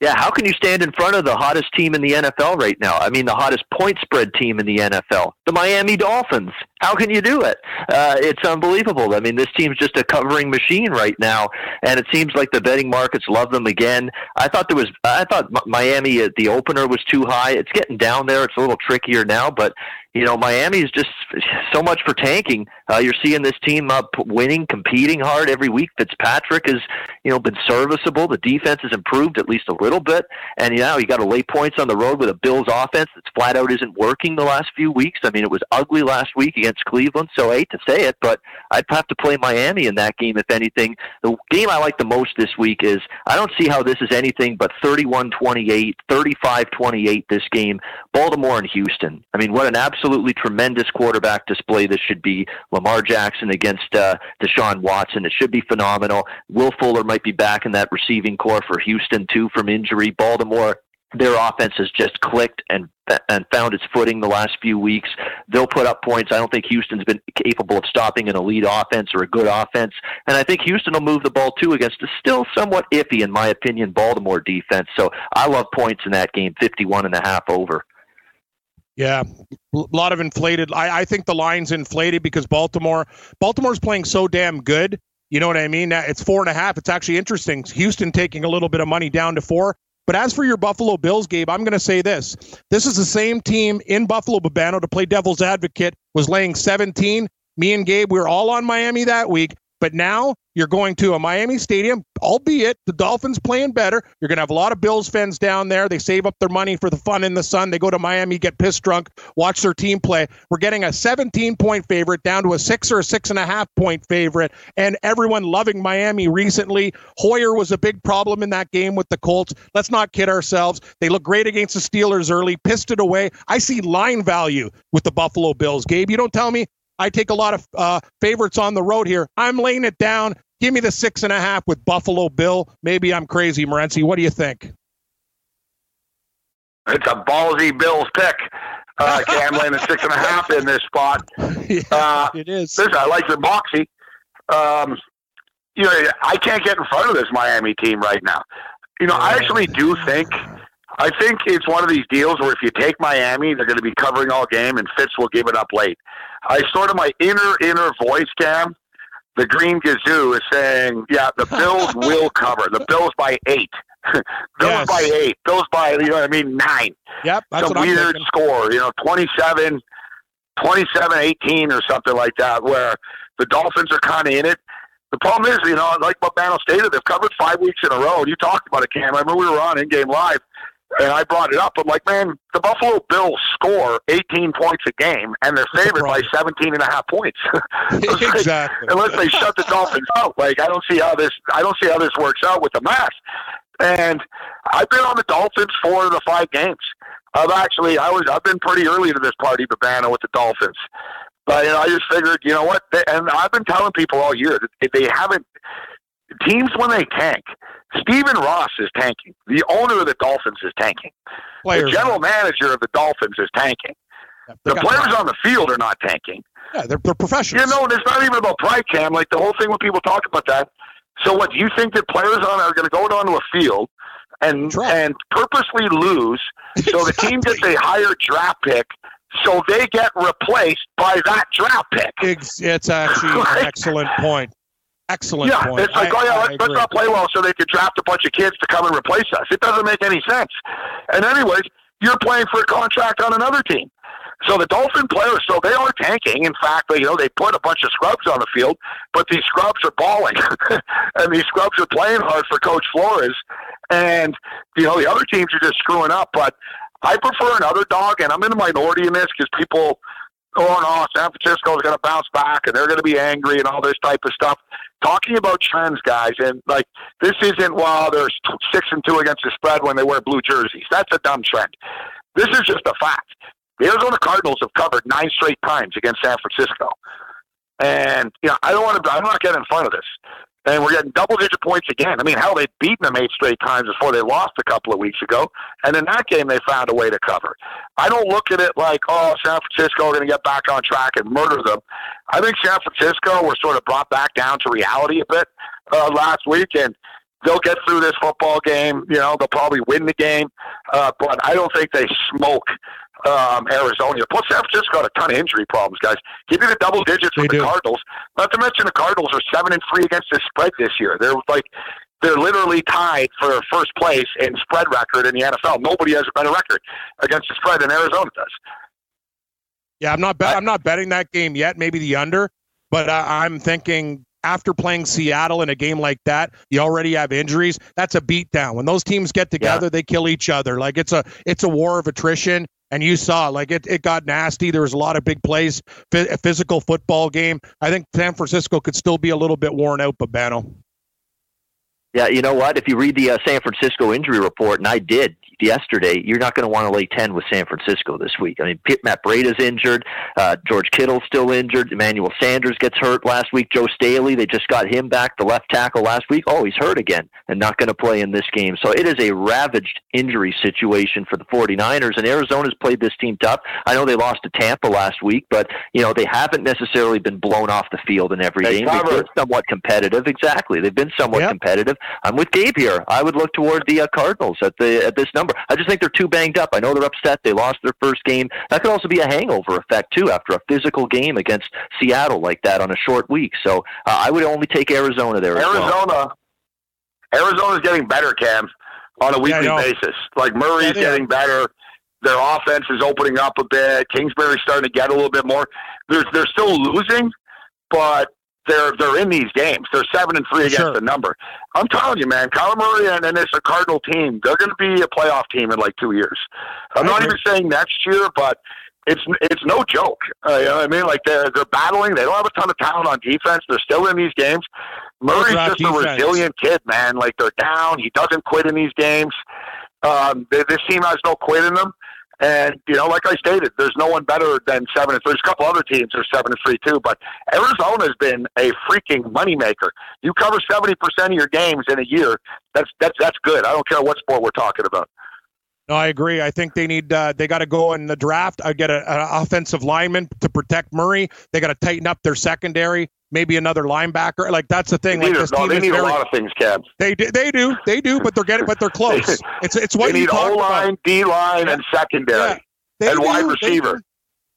Speaker 5: Yeah, how can you stand in front of the hottest team in the NFL right now? I mean, the hottest point spread team in the NFL, the Miami Dolphins. How can you do it? Uh, it's unbelievable. I mean, this team's just a covering machine right now, and it seems like the betting markets love them again. I thought there was, I thought Miami at the opener was too high. It's getting down there. It's a little trickier now, but you know, Miami is just so much for tanking. Uh, you're seeing this team up winning, competing hard every week. Fitzpatrick has, you know, been serviceable. The defense has improved at least a little bit, and you know, you got to lay points on the road with a Bills offense that's flat out isn't working the last few weeks. I mean, it was ugly last week against Cleveland, so I hate to say it, but I'd have to play Miami in that game if anything. The game I like the most this week is I don't see how this is anything but 31-28, 35-28 this game. Baltimore and Houston. I mean, what an absolutely tremendous quarterback display this should be. Lamar Jackson against uh, Deshaun Watson. It should be phenomenal. Will Fuller might be back in that receiving core for Houston, too, from injury. Baltimore their offense has just clicked and and found its footing the last few weeks. They'll put up points. I don't think Houston's been capable of stopping an elite offense or a good offense, and I think Houston will move the ball too against a still somewhat iffy, in my opinion, Baltimore defense. So I love points in that game, fifty-one and a half over.
Speaker 1: Yeah, a lot of inflated. I, I think the line's inflated because Baltimore, Baltimore's playing so damn good. You know what I mean? It's four and a half. It's actually interesting. Houston taking a little bit of money down to four. But as for your Buffalo Bills, Gabe, I'm going to say this. This is the same team in Buffalo, Babano, to play devil's advocate, was laying 17. Me and Gabe, we were all on Miami that week. But now you're going to a Miami stadium, albeit the Dolphins playing better. You're going to have a lot of Bills fans down there. They save up their money for the fun in the sun. They go to Miami, get pissed drunk, watch their team play. We're getting a 17 point favorite down to a six or a six and a half point favorite. And everyone loving Miami recently. Hoyer was a big problem in that game with the Colts. Let's not kid ourselves. They look great against the Steelers early, pissed it away. I see line value with the Buffalo Bills. Gabe, you don't tell me I take a lot of uh, favorites on the road here. I'm laying it down. Give me the six and a half with Buffalo Bill. Maybe I'm crazy, Morency. What do you think?
Speaker 4: It's a ballsy Bills pick. Uh, Cam laying a six and a half in this spot.
Speaker 1: Yeah, uh, it is.
Speaker 4: Listen, I like the boxy. Um, you know, I can't get in front of this Miami team right now. You know, I actually do think I think it's one of these deals where if you take Miami, they're going to be covering all game, and Fitz will give it up late. I sort of my inner inner voice, Cam, the Green Gazoo is saying, yeah, the Bills will cover. The Bills by eight. Bills
Speaker 1: Yes.
Speaker 4: by eight. Bills by you know what I mean nine.
Speaker 1: Yep, that's
Speaker 4: Some
Speaker 1: I'm
Speaker 4: weird score, you know, 27, 27, 18 or something like that, where the Dolphins are kind of in it. The problem is, you know, like what Bano stated, they've covered five weeks in a row. You talked about it, Cam. I remember we were on in game live, and I brought it up. I'm like, man, the Buffalo Bills score 18 points a game, and they're favored by
Speaker 1: Right. 17
Speaker 4: 17 and a half points. Like,
Speaker 1: exactly.
Speaker 4: unless they shut the Dolphins out. Like I don't see how this I don't see how this works out with the math. And I've been on the Dolphins four of the five games. I've actually I was I've been pretty early to this party, Babano, with the Dolphins. But you know, I just figured, you know what? They, and I've been telling people all year that they haven't teams when they tank. Stephen Ross is tanking. The owner of the Dolphins is tanking.
Speaker 1: Players,
Speaker 4: the general manager of the Dolphins is tanking.
Speaker 1: they
Speaker 4: The players on the field are not tanking.
Speaker 1: yeah, they're, they're professionals.
Speaker 4: You know, and it's not even about pride, Cam. Like the whole thing when people talk about that. So what? Do you think that players on are going to go down to a field and and purposely lose, so the team gets a higher draft pick, so they get replaced by that draft pick.
Speaker 1: Ex- it's actually an excellent point. Excellent
Speaker 4: yeah,
Speaker 1: point.
Speaker 4: it's like,
Speaker 1: I-
Speaker 4: oh yeah, let's, let's not play well so they could draft a bunch of kids to come and replace us. It doesn't make any sense. And anyways, you're playing for a contract on another team. So the Dolphin players, so they are tanking. In fact, they, you know, they put a bunch of scrubs on the field, but these scrubs are balling, and these scrubs are playing hard for Coach Flores. And you know, the other teams are just screwing up. But I prefer an underdog, and I'm in the minority in this because people, oh no, San Francisco's going to bounce back, and they're going to be angry, and all this type of stuff. Talking about trends, guys, and like this isn't while there's t- six and two against the spread when they wear blue jerseys. That's a dumb trend. This is just a fact. The Arizona Cardinals have covered nine straight times against San Francisco. And, you know, I don't want to, I'm not getting in front of this. And we're getting double digit points again. I mean, hell, they've beaten them eight straight times before they lost a couple of weeks ago. And in that game, they found a way to cover. I don't look at it like, oh, San Francisco are going to get back on track and murder them. I think San Francisco were sort of brought back down to reality a bit uh, last week. And they'll get through this football game. You know, they'll probably win the game. Uh, but I don't think they smoke um, Arizona. Plus, San Francisco got a ton of injury problems, guys. Give me the double digits
Speaker 1: They
Speaker 4: for the. Cardinals. Not to mention the Cardinals are seven and three against the spread this year. They're like they're literally tied for first place in spread record in the NFL. Nobody has a better record against the spread than Arizona does.
Speaker 1: Yeah, I'm not. Bet- I'm not betting that game yet. Maybe the under, but uh, I'm thinking after playing Seattle in a game like that, you already have injuries. That's a beatdown. When those teams get together, they kill each other. Like it's a it's a war of attrition. And you saw like it, it got nasty. There was a lot of big plays, physical football game. I think San Francisco could still be a little bit worn out, Babano.
Speaker 5: Yeah, you know what? If you read the uh, San Francisco injury report, and I did yesterday, you're not going to want to lay 10 with San Francisco this week. I mean, Matt Breida's injured. Uh, George Kittle's still injured. Emmanuel Sanders gets hurt last week. Joe Staley, they just got him back, the left tackle last week. Oh, he's hurt again and not going to play in this game. So it is a ravaged injury situation for the 49ers, and Arizona's played this team tough. I know they lost to Tampa last week, but, you know, they haven't necessarily been blown off the field in every
Speaker 4: They
Speaker 5: game. They've been somewhat competitive. Exactly. They've been somewhat
Speaker 1: Yep.
Speaker 5: competitive. I'm with Gabe here. I would look toward the uh, Cardinals at the at this number. I just think they're too banged up. I know they're upset. They lost their first game. That could also be a hangover effect too after a physical game against Seattle like that on a short week. So uh, I would only take Arizona there. as well.
Speaker 4: Arizona, Arizona's getting better, Cam, on a weekly
Speaker 1: know.
Speaker 4: basis. Like Murray's
Speaker 1: Yeah,
Speaker 4: getting better. Their offense is opening up a bit. Kingsbury's starting to get a little bit more. They're they're still losing, but they're they're in these games. They're seven and three against
Speaker 1: Sure.
Speaker 4: the number. I'm telling you, man, Kyler Murray and, and this a Cardinal team, they're going to be a playoff team in like two years. I'm
Speaker 1: I
Speaker 4: not
Speaker 1: agree.
Speaker 4: even saying next year, but it's it's no joke. Uh, you know what I mean? Like they're they're battling. They don't have a ton of talent on defense. They're still in these games. Murray's just a resilient kid, man. Like they're down. He doesn't quit in these games. Um, th- this team has no quit in them. And you know, like I stated, there's no one better than seven and three. There's a couple other teams that are seven and three too, but Arizona's been a freaking moneymaker. You cover seventy percent of your games in a year. That's that's that's good. I don't care what sport we're talking about.
Speaker 1: No, I agree. I think they need uh, they got to go in the draft. I get an offensive lineman to protect Murray. They got to tighten up their secondary. Maybe another linebacker. Like that's the thing.
Speaker 4: They
Speaker 1: like
Speaker 4: need,
Speaker 1: this
Speaker 4: a, no,
Speaker 1: team
Speaker 4: they need
Speaker 1: very,
Speaker 4: a lot of things, Cam.
Speaker 1: They do, they do, they do, but they're getting, but they're close. It's it's what
Speaker 4: they
Speaker 1: you
Speaker 4: need O line, D line, and secondary,
Speaker 1: Yeah,
Speaker 4: and
Speaker 1: do,
Speaker 4: wide receiver.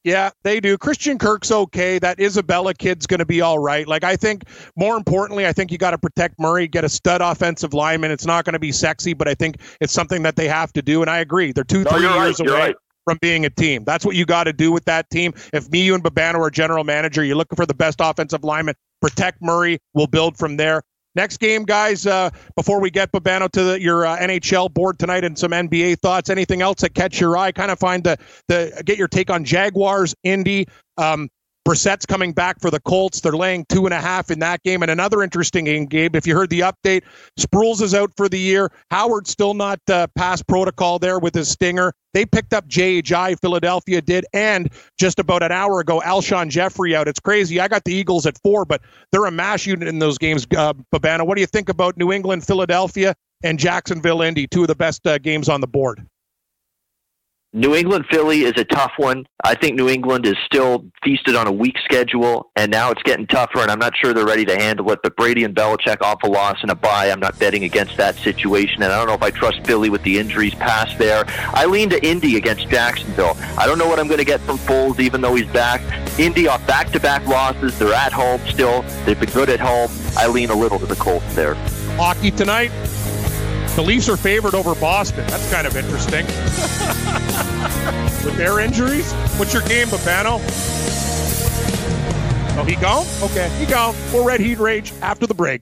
Speaker 1: Yeah, they do. Christian Kirk's okay. That Isabella kid's going to be all right. Like I think, more importantly, I think you got to protect Murray, get a stud offensive lineman. It's not going to be sexy, but I think it's something that they have to do. And I agree, they're two,
Speaker 4: No,
Speaker 1: three years
Speaker 4: right. You're
Speaker 1: away
Speaker 4: right.
Speaker 1: From being a team. That's what you got to do with that team. If me, you, and Babano are general manager, you're looking for the best offensive lineman. Protect Murray. We'll build from there. Next game, guys. Uh, before we get Babano to the, your uh, NHL board tonight and some NBA thoughts, anything else that catch your eye? Kind of find the the get your take on Jaguars, Indy. Um, Brissett's coming back for the Colts. They're laying two and a half in that game. And another interesting game, Gabe. If you heard the update, Sproles is out for the year. Howard's still not uh, past protocol there with his stinger. They picked up JHI, Philadelphia did, and just about an hour ago, Alshon Jeffery out. It's crazy. I got the Eagles at four, but they're a mash unit in those games. Uh, Babano, what do you think about New England, Philadelphia, and Jacksonville, Indy? Two of the best uh, games on the board.
Speaker 5: New England Philly is a tough one. I think New England is still feasted on a weak schedule, and now it's getting tougher, and I'm not sure they're ready to handle it. But Brady and Belichick off a loss and a bye. I'm not betting against that situation, and I don't know if I trust Philly with the injuries past there. I lean to Indy against Jacksonville. I don't know what I'm going to get from Foles, even though he's back. Indy off back-to-back losses. They're at home still. They've been good at home. I lean a little to the Colts there.
Speaker 1: Hockey tonight. The Leafs are favored over Boston. That's kind of interesting. With their injuries? What's your game, Babano? Oh, he gone? Okay, he gone. We'll Red Heat Rage after the break.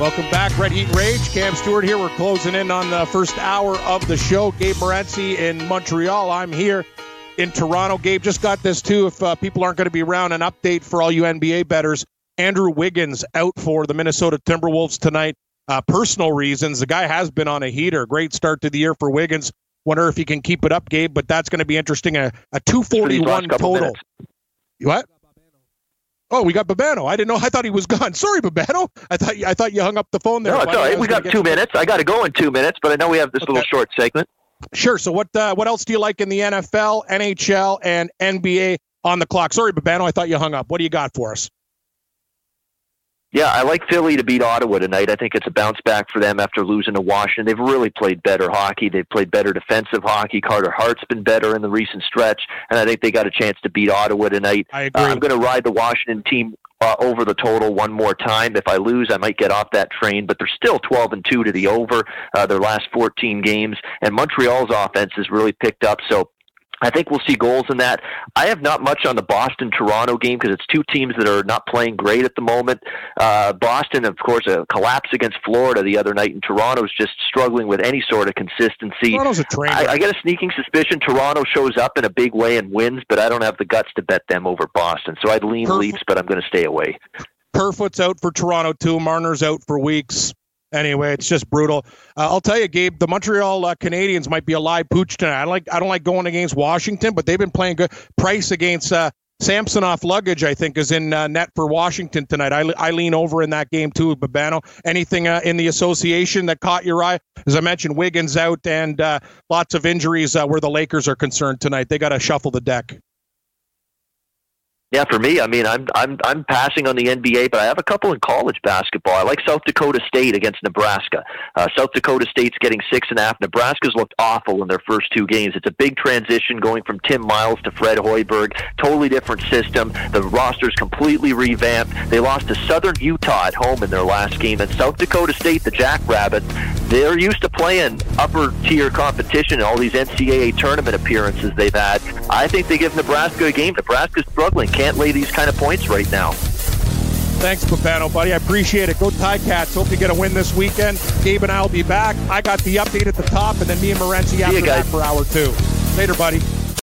Speaker 1: Welcome back, Red Heat Rage. Cam Stewart here. We're closing in on the first hour of the show. Gabe Morency in Montreal. I'm here in Toronto. Gabe just got this too. If uh, people aren't going to be around, an update for all you NBA betters. Andrew Wiggins out for the Minnesota Timberwolves tonight. Uh, personal reasons. The guy has been on a heater. Great start to the year for Wiggins. Wonder if he can keep it up, Gabe. But that's going to be interesting. A, a 241 total.
Speaker 5: minutes.
Speaker 1: What? Oh, we got Babano. I didn't know. I thought he was gone. Sorry, Babano. I thought I thought you hung up the phone there.
Speaker 5: No, it's all right. We got two minutes. I got to go in two minutes, but I know we have this
Speaker 1: Okay.
Speaker 5: little short segment.
Speaker 1: Sure. So what uh, what else do you like in the NFL, NHL, and NBA on the clock? Sorry, Babano. I thought you hung up. What do you got for us?
Speaker 5: Yeah, I like Philly to beat Ottawa tonight. I think it's a bounce back for them after losing to Washington. They've really played better hockey. They've played better defensive hockey. Carter Hart's been better in the recent stretch, and I think they got a chance to beat Ottawa tonight.
Speaker 1: I agree.
Speaker 5: Uh, I'm going to ride the Washington team uh, over the total one more time. If I lose, I might get off that train, but they're still 12 and 2 to the over uh, their last 14 games, and Montreal's offense has really picked up. So I think we'll see goals in that. I have not much on the Boston Toronto game because it's two teams that are not playing great at the moment. Uh, Boston, of course, a collapse against Florida the other night, and Toronto's just struggling with any sort of consistency.
Speaker 1: Toronto's a train.
Speaker 5: I, I get a sneaking suspicion Toronto shows up in a big way and wins, but I don't have the guts to bet them over Boston. So I'd lean
Speaker 1: Perfect.
Speaker 5: Leafs, but I'm going to stay away.
Speaker 1: Kerfoot's out for Toronto too. Marner's out for weeks. Anyway, it's just brutal. Uh, I'll tell you, Gabe. The Montreal uh, Canadiens might be a live pooch tonight. I don't like. I don't like going against Washington, but they've been playing good. Price against uh, Samsonoff luggage, I think, is in uh, net for Washington tonight. I, I lean over in that game too. Babano, anything uh, in the association that caught your eye? As I mentioned, Wiggins out and uh, lots of injuries uh, where the Lakers are concerned tonight. They got to shuffle the deck.
Speaker 5: Yeah, for me, I mean, I'm I'm I'm passing on the NBA, but I have a couple in college basketball. I like South Dakota State against Nebraska. Uh, South Dakota State's getting six and a half. Nebraska's looked awful in their first two games. It's a big transition going from Tim Miles to Fred Hoiberg. Totally different system. The roster's completely revamped. They lost to Southern Utah at home in their last game, and South Dakota State, the Jackrabbits, they're used to playing upper tier competition in all these NCAA tournament appearances they've had. I think they give Nebraska a game. Nebraska's struggling, can't lay these kind of points right now.
Speaker 1: Thanks, Papano, buddy. I appreciate it. Go Ti-Cats. Hope you get a win this weekend. Gabe and I will be back. I got the update at the top, and then me and Morency after that for hour two. Later, buddy.